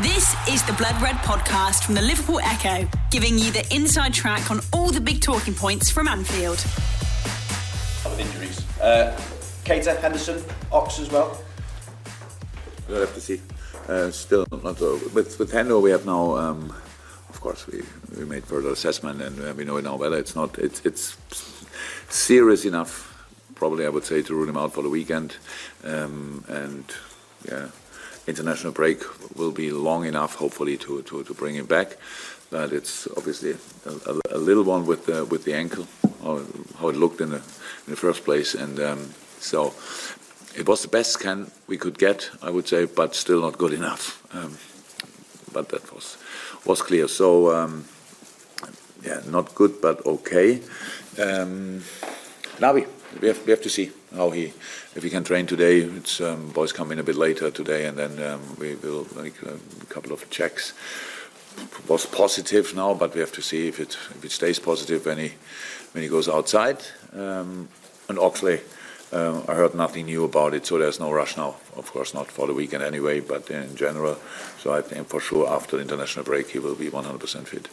This is the Blood Red podcast from the Liverpool Echo, giving you the inside track on all the big talking points from Anfield. With injuries. Uh, Keita, Henderson, Ox as well. We'll have to see. Uh, still not uh, with with Hendo. We have now, um, of course, we, we made further assessment and uh, we know now whether it's not it's it's serious enough. Probably, I would say to rule him out for the weekend, um, and yeah, international break will be long enough, hopefully, to, to, to bring him back. But it's obviously a, a, a little one with the, with the ankle, how, it looked in the in the first place, and um, so it was the best scan we could get, I would say, but still not good enough. Um, but that was was clear. So um, yeah, not good, but okay. Um, Naby, we have we have to see how he if he can train today. It's um, boys come in a bit later today, and then um, we will make a couple of checks. Was positive now, but we have to see if it if it stays positive when he when he goes outside. Um, and Oxley, uh, I heard nothing new about it, so there's no rush now. Of course, not for the weekend anyway, but in general. So I think for sure after the international break he will be 100% fit.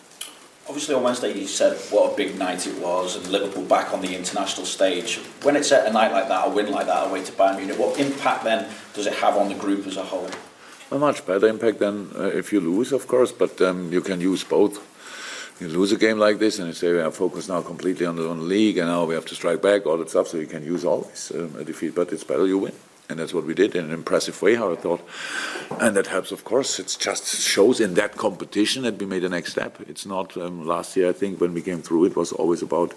Obviously, on Wednesday you said what a big night it was, and Liverpool back on the international stage. When it's at a night like that, a win like that away to Bayern Munich, what impact then does it have on the group as a whole? A much better impact than uh, if you lose, of course, but um, you can use both. You lose a game like this, and you say we are focused now completely on the, on the league, and now we have to strike back, all that stuff. So you can use always um, a defeat, but it's better you win, and that's what we did in an impressive way. How I thought, and that helps, of course. It just shows in that competition that we made the next step. It's not um, last year. I think when we came through, it was always about.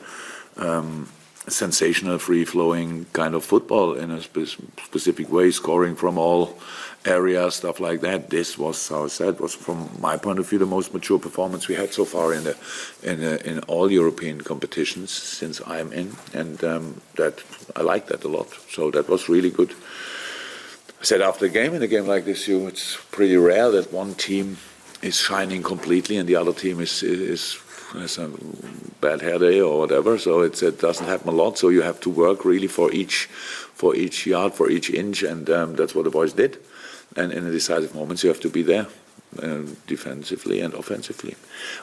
Um, sensational, free-flowing kind of football in a spe- specific way, scoring from all areas, stuff like that. This was, I said, was from my point of view the most mature performance we had so far in the in, the, in all European competitions since I'm in, and um, that I like that a lot. So that was really good. I said after the game, in a game like this, you it's pretty rare that one team is shining completely and the other team is is has a bad hair day or whatever. So it's, it doesn't happen a lot. So you have to work really for each for each yard, for each inch, and um, that's what the boys did. And in the decisive moments, you have to be there. Uh, defensively and offensively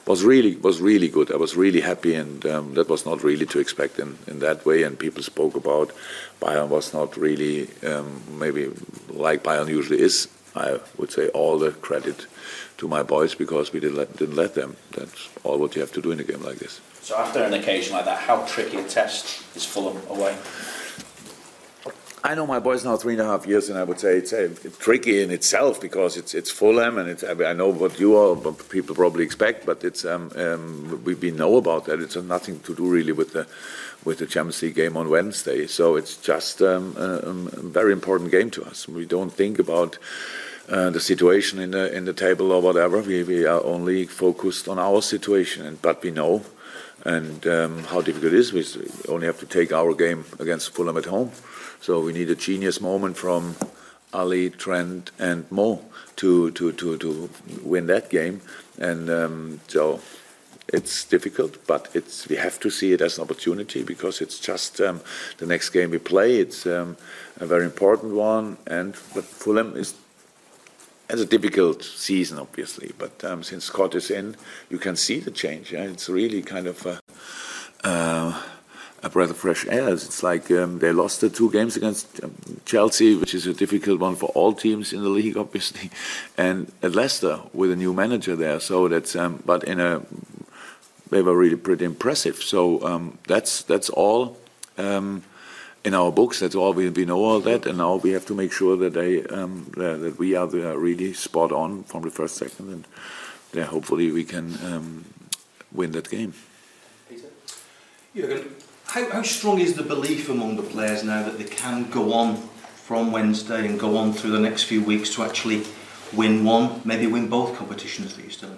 was really was really good. I was really happy, and um, that was not really to expect in, in that way. And people spoke about Bayern was not really um, maybe like Bayern usually is. I would say all the credit to my boys because we didn't let, didn't let them. That's all what you have to do in a game like this. So after an occasion like that, how tricky a test is Fulham away? I know my boys now three and a half years, and I would say it's, uh, it's tricky in itself because it's it's Fulham, and it's, I know what you all people probably expect, but it's um, um, we, we know about that. It's nothing to do really with the with the Champions League game on Wednesday. So it's just um, a, a very important game to us. We don't think about. Uh, the situation in the in the table or whatever. We, we are only focused on our situation, and, but we know and um, how difficult it is. We only have to take our game against Fulham at home. So we need a genius moment from Ali, Trent, and Mo to to to, to win that game. And um, so it's difficult, but it's we have to see it as an opportunity because it's just um, the next game we play. It's um, a very important one, and but Fulham is has a difficult season, obviously. But um, since Scott is in, you can see the change. Yeah? It's really kind of a, uh, a breath of fresh air. It's like um, they lost the two games against um, Chelsea, which is a difficult one for all teams in the league, obviously, and at Leicester with a new manager there. So that's um, but in a they were really pretty impressive. So um, that's that's all um, in our books. That's all we, we know all that, and now we have to make sure that they um, that we are really spot on from the first second, and yeah, hopefully we can um, win that game. Peter, Jurgen, how, how strong is the belief among the players now that they can go on from Wednesday and go on through the next few weeks to actually win one, maybe win both competitions for you still?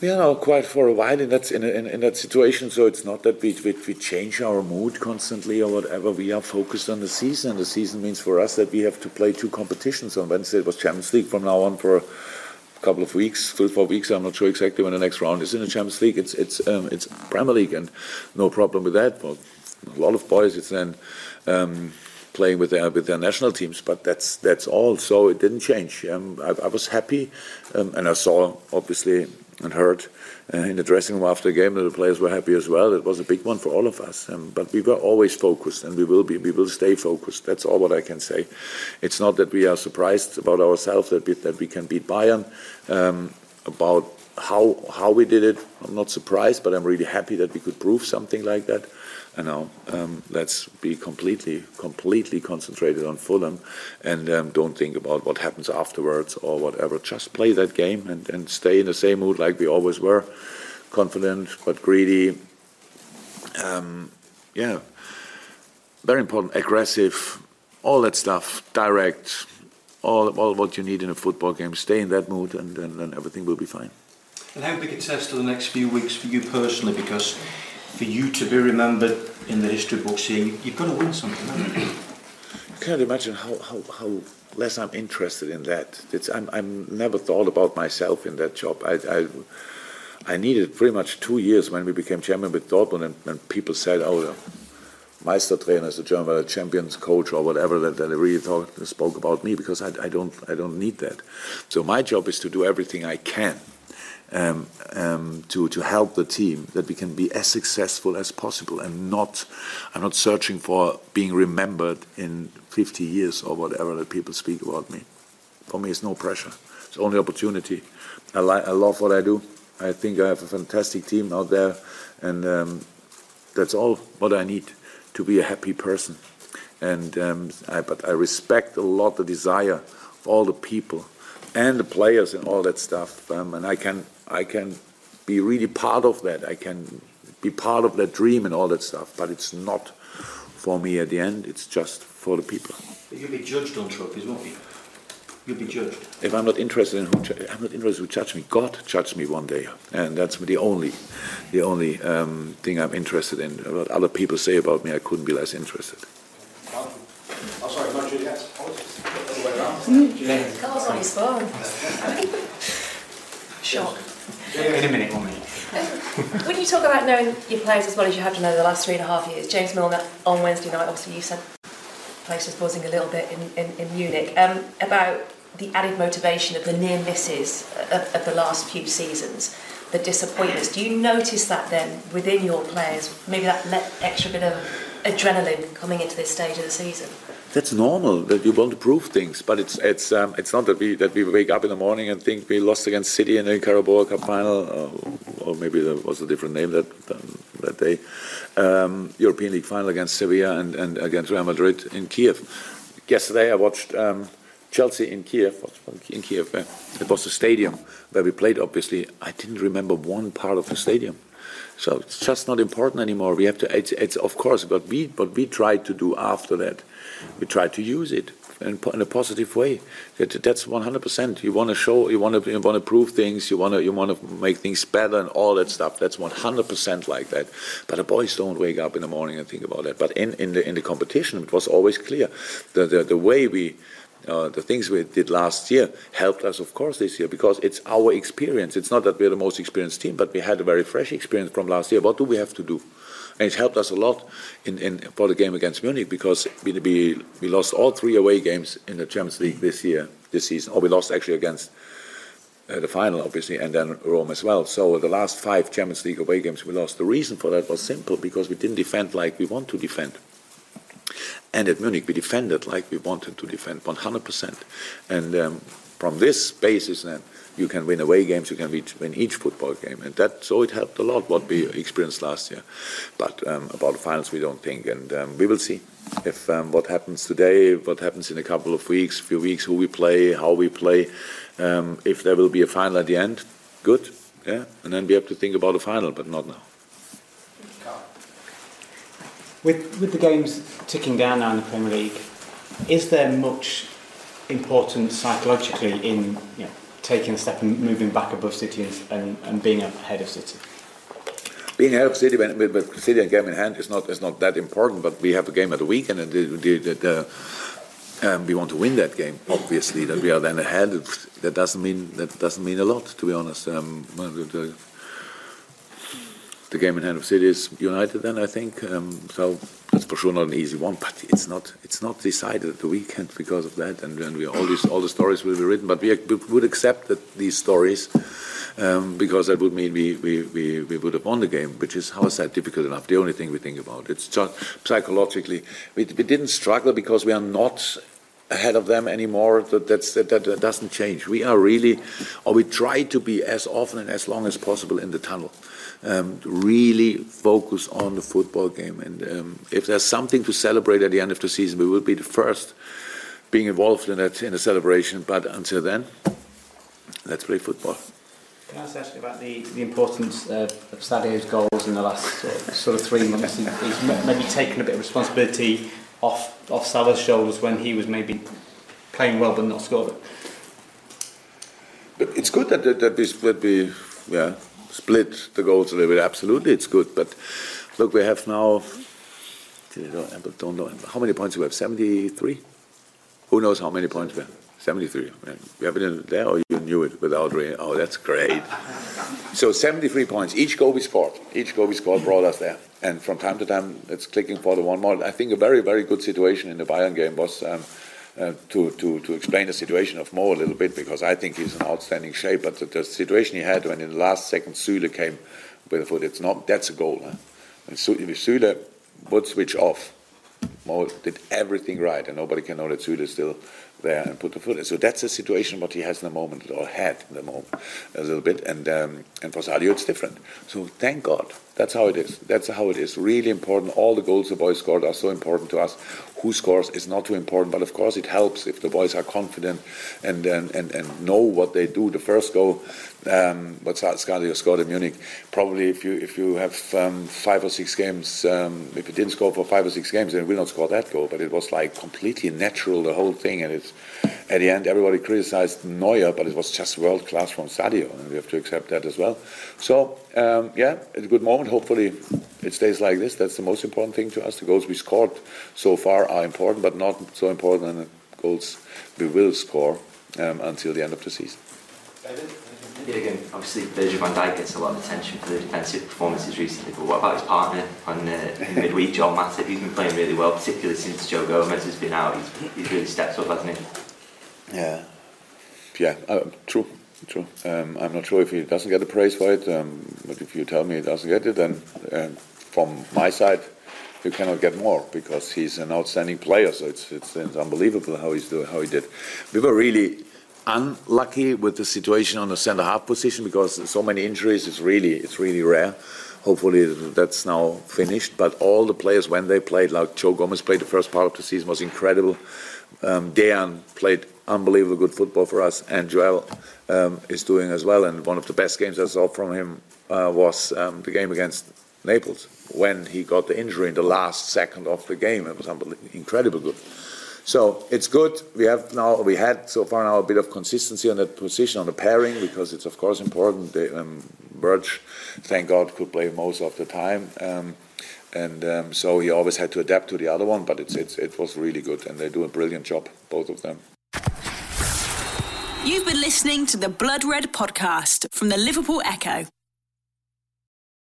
We are now quite for a while in that in, in, in that situation, so it's not that we, we we change our mood constantly or whatever. We are focused on the season. The season means for us that we have to play two competitions. On Wednesday it was Champions League. From now on for a couple of weeks, three four weeks. I'm not sure exactly when the next round is in the Champions League. It's it's um, it's Premier League, and no problem with that. For a lot of boys, it's then. Um, playing with their with their national teams, but that's that's all. So it didn't change. Um, I, I, was happy, um, and I saw obviously and heard uh, in the dressing room after the game that the players were happy as well. It was a big one for all of us, um, but we were always focused, and we will be. We will stay focused. That's all what I can say. It's not that we are surprised about ourselves that we, that we can beat Bayern. Um, about how how we did it, I'm not surprised, but I'm really happy that we could prove something like that. And now um, let's be completely, completely concentrated on Fulham, and um, don't think about what happens afterwards or whatever. Just play that game and, and stay in the same mood like we always were, confident but greedy. Um, yeah, very important, aggressive, all that stuff, direct, all, all what you need in a football game. Stay in that mood, and then everything will be fine. And how big a test are the next few weeks for you personally? Because for you to be remembered in the history books here, you, have got to win something. You? can't imagine how, how, how less I'm interested in that. It's, I'm, I'm never thought about myself in that job. I, I, I needed pretty much two years when we became champion with Dortmund, and, and people said, "Oh, the Meistertrainer is the German champions coach or whatever." That, that they really talk, spoke about me because I, I don't I don't need that. So my job is to do everything I can um, um, to to help the team that we can be as successful as possible and not I'm not searching for being remembered in 50 years or whatever that people speak about me. For me, it's no pressure. It's only opportunity. I, I love what I do. I think I have a fantastic team out there, and um, that's all what I need to be a happy person. And um, I, but I respect a lot the desire of all the people and the players and all that stuff. Um, and I can I can be really part of that. I can be part of that dream and all that stuff. But it's not for me at the end. It's just for the people. But you'll be judged on trophies, won't you? You'll be judged. If I'm not interested in who, I'm not interested who judge me. God judge me one day, and that's the only, the only um, thing I'm interested in. What other people say about me, I couldn't be less interested. Oh, sorry, not Juliet. Juliet. Carl's on his phone. Shock. In a minute, one minute. when you talk about knowing your players as well as you have to know the last three and a half years, James Milner on Wednesday night, obviously you said place was buzzing a little bit in, in, in Munich, um, about the added motivation of the near misses of, of the last few seasons, the disappointments. Do you notice that then within your players? Maybe that extra bit of adrenaline coming into this stage of the season? That's normal that you want to prove things, but it's it's um, it's not that we that we wake up in the morning and think we lost against City in the Carabao Cup final, or, or maybe there was a different name that that day, um, European League final against Sevilla and, and against Real Madrid in Kiev. Yesterday I watched. Chelsea in Kiev, in Kiev, uh, it was the stadium where we played. Obviously, I didn't remember one part of the stadium, so it's just not important anymore. We have to. It's, it's of course, but we what we tried to do after that, we tried to use it in, in a positive way. That, that's 100%. You want to show, you want to, you want to prove things, you want to, you want to make things better and all that stuff. That's 100% like that. But the boys don't wake up in the morning and think about that. But in, in the in the competition, it was always clear. The the, the way we uh, the things we did last year helped us, of course, this year because it's our experience. It's not that we're the most experienced team, but we had a very fresh experience from last year. What do we have to do? And it helped us a lot in, in for the game against Munich because we, we, we lost all three away games in the Champions League this year, this season. Or we lost actually against uh, the final, obviously, and then Rome as well. So the last five Champions League away games we lost. The reason for that was simple because we didn't defend like we want to defend. And at Munich, we defended like we wanted to defend, 100%. And um, from this basis, then you can win away games, you can win each football game, and that so it helped a lot what we experienced last year. But um, about the finals, we don't think, and um, we will see if um, what happens today, what happens in a couple of weeks, few weeks, who we play, how we play, um, if there will be a final at the end, good, yeah, and then we have to think about the final, but not now. With with the games ticking down now in the Premier League, is there much importance psychologically in you know taking a step and moving back above City and, and, and being ahead of City? Being ahead of City with, with City and game in hand is not is not that important. But we have a game at the weekend, and the, the, the, um, we want to win that game. Obviously, that we are then ahead. That doesn't mean that doesn't mean a lot, to be honest. Um, the game in hand of City is United. Then I think um, so. That's for sure not an easy one, but it's not it's not decided at the weekend because of that. And, and we all these all the stories will be written, but we, we would accept that these stories um, because that would mean we, we, we, we, would have won the game, which is, how is that difficult enough? The only thing we think about. It's just psychologically. We, we didn't struggle because we are not ahead of them anymore. That, that, doesn't change. We are really, or we try to be as often and as long as possible in the tunnel. Um, really focus on the football game. And um, if there's something to celebrate at the end of the season, we will be the first being involved in that in the celebration. But until then, let's play football. Can I ask actually about the, importance of, of Sadio's goals in the last of, sort of three months? He's maybe taken a bit of responsibility off off Salah's shoulders when he was maybe playing well but not scoring. But it's good that that, that we that we yeah split the goals a little bit. Absolutely, it's good. But look, we have now. Don't know how many points we have. Seventy three. Who knows how many points we have? 73. You have it in there or you knew it without reading? Oh, that's great. So 73 points. Each goal we scored. Each goal we scored brought us there. And from time to time, it's clicking for the one more. I think a very, very good situation in the Bayern game was um, uh, to, to, to explain the situation of Mo a little bit because I think he's in outstanding shape. But the, the situation he had when in the last second Süle came with a foot, it's not, that's a goal. Huh? And Süle would switch off. Mo did everything right, and nobody can know that Süle still there and put the foot in. So that's the situation what he has in the moment, or had in the moment, a little bit. And um, and for Sadio, it's different. So thank God. That's how it is. That's how it is. Really important. All the goals the boys scored are so important to us. Who scores is not too important, but of course it helps if the boys are confident and and, and, and know what they do. The first goal, um, what Sadio scored in Munich, probably if you if you have um, five or six games, um, if he didn't score for five or six games, then he will not score that goal. But it was like completely natural, the whole thing, and it's at the end everybody criticized Neuer, but it was just world class from Sadio, and we have to accept that as well. So um, yeah, it's a good moment. Hopefully, it stays like this. That's the most important thing to us. The goals we scored so far are important, but not so important than the goals we will score um, until the end of the season. Yeah, again, obviously Virgil van Dijk gets a lot of attention for the defensive performances recently, but what about his partner on uh, midweek, Joel Matip? He's been playing really well, particularly since Joe Gomez has been out. He's, he's really stepped up, hasn't he? Yeah, yeah, uh, true. True. Um, I'm not sure if he doesn't get the praise for it, um, but if you tell me he doesn't get it, then uh, from my side, you cannot get more because he's an outstanding player. So it's, it's, it's unbelievable how he's doing, how he did. We were really unlucky with the situation on the centre half position because so many injuries. It's really it's really rare. Hopefully that's now finished. But all the players when they played, like Joe Gomez played the first part of the season, was incredible. Um, Dejan played unbelievable good football for us, and Joel um, is doing as well. And one of the best games I saw from him uh, was um, the game against Naples when he got the injury in the last second of the game. It was incredible good. So it's good. We have now we had so far now a bit of consistency on that position on the pairing because it's of course important. The, um, Virg, thank God, could play most of the time. Um, and um, so he always had to adapt to the other one, but it was really good, and they do a brilliant job, both of them. You've been listening to the Blood Red podcast from the Liverpool Echo.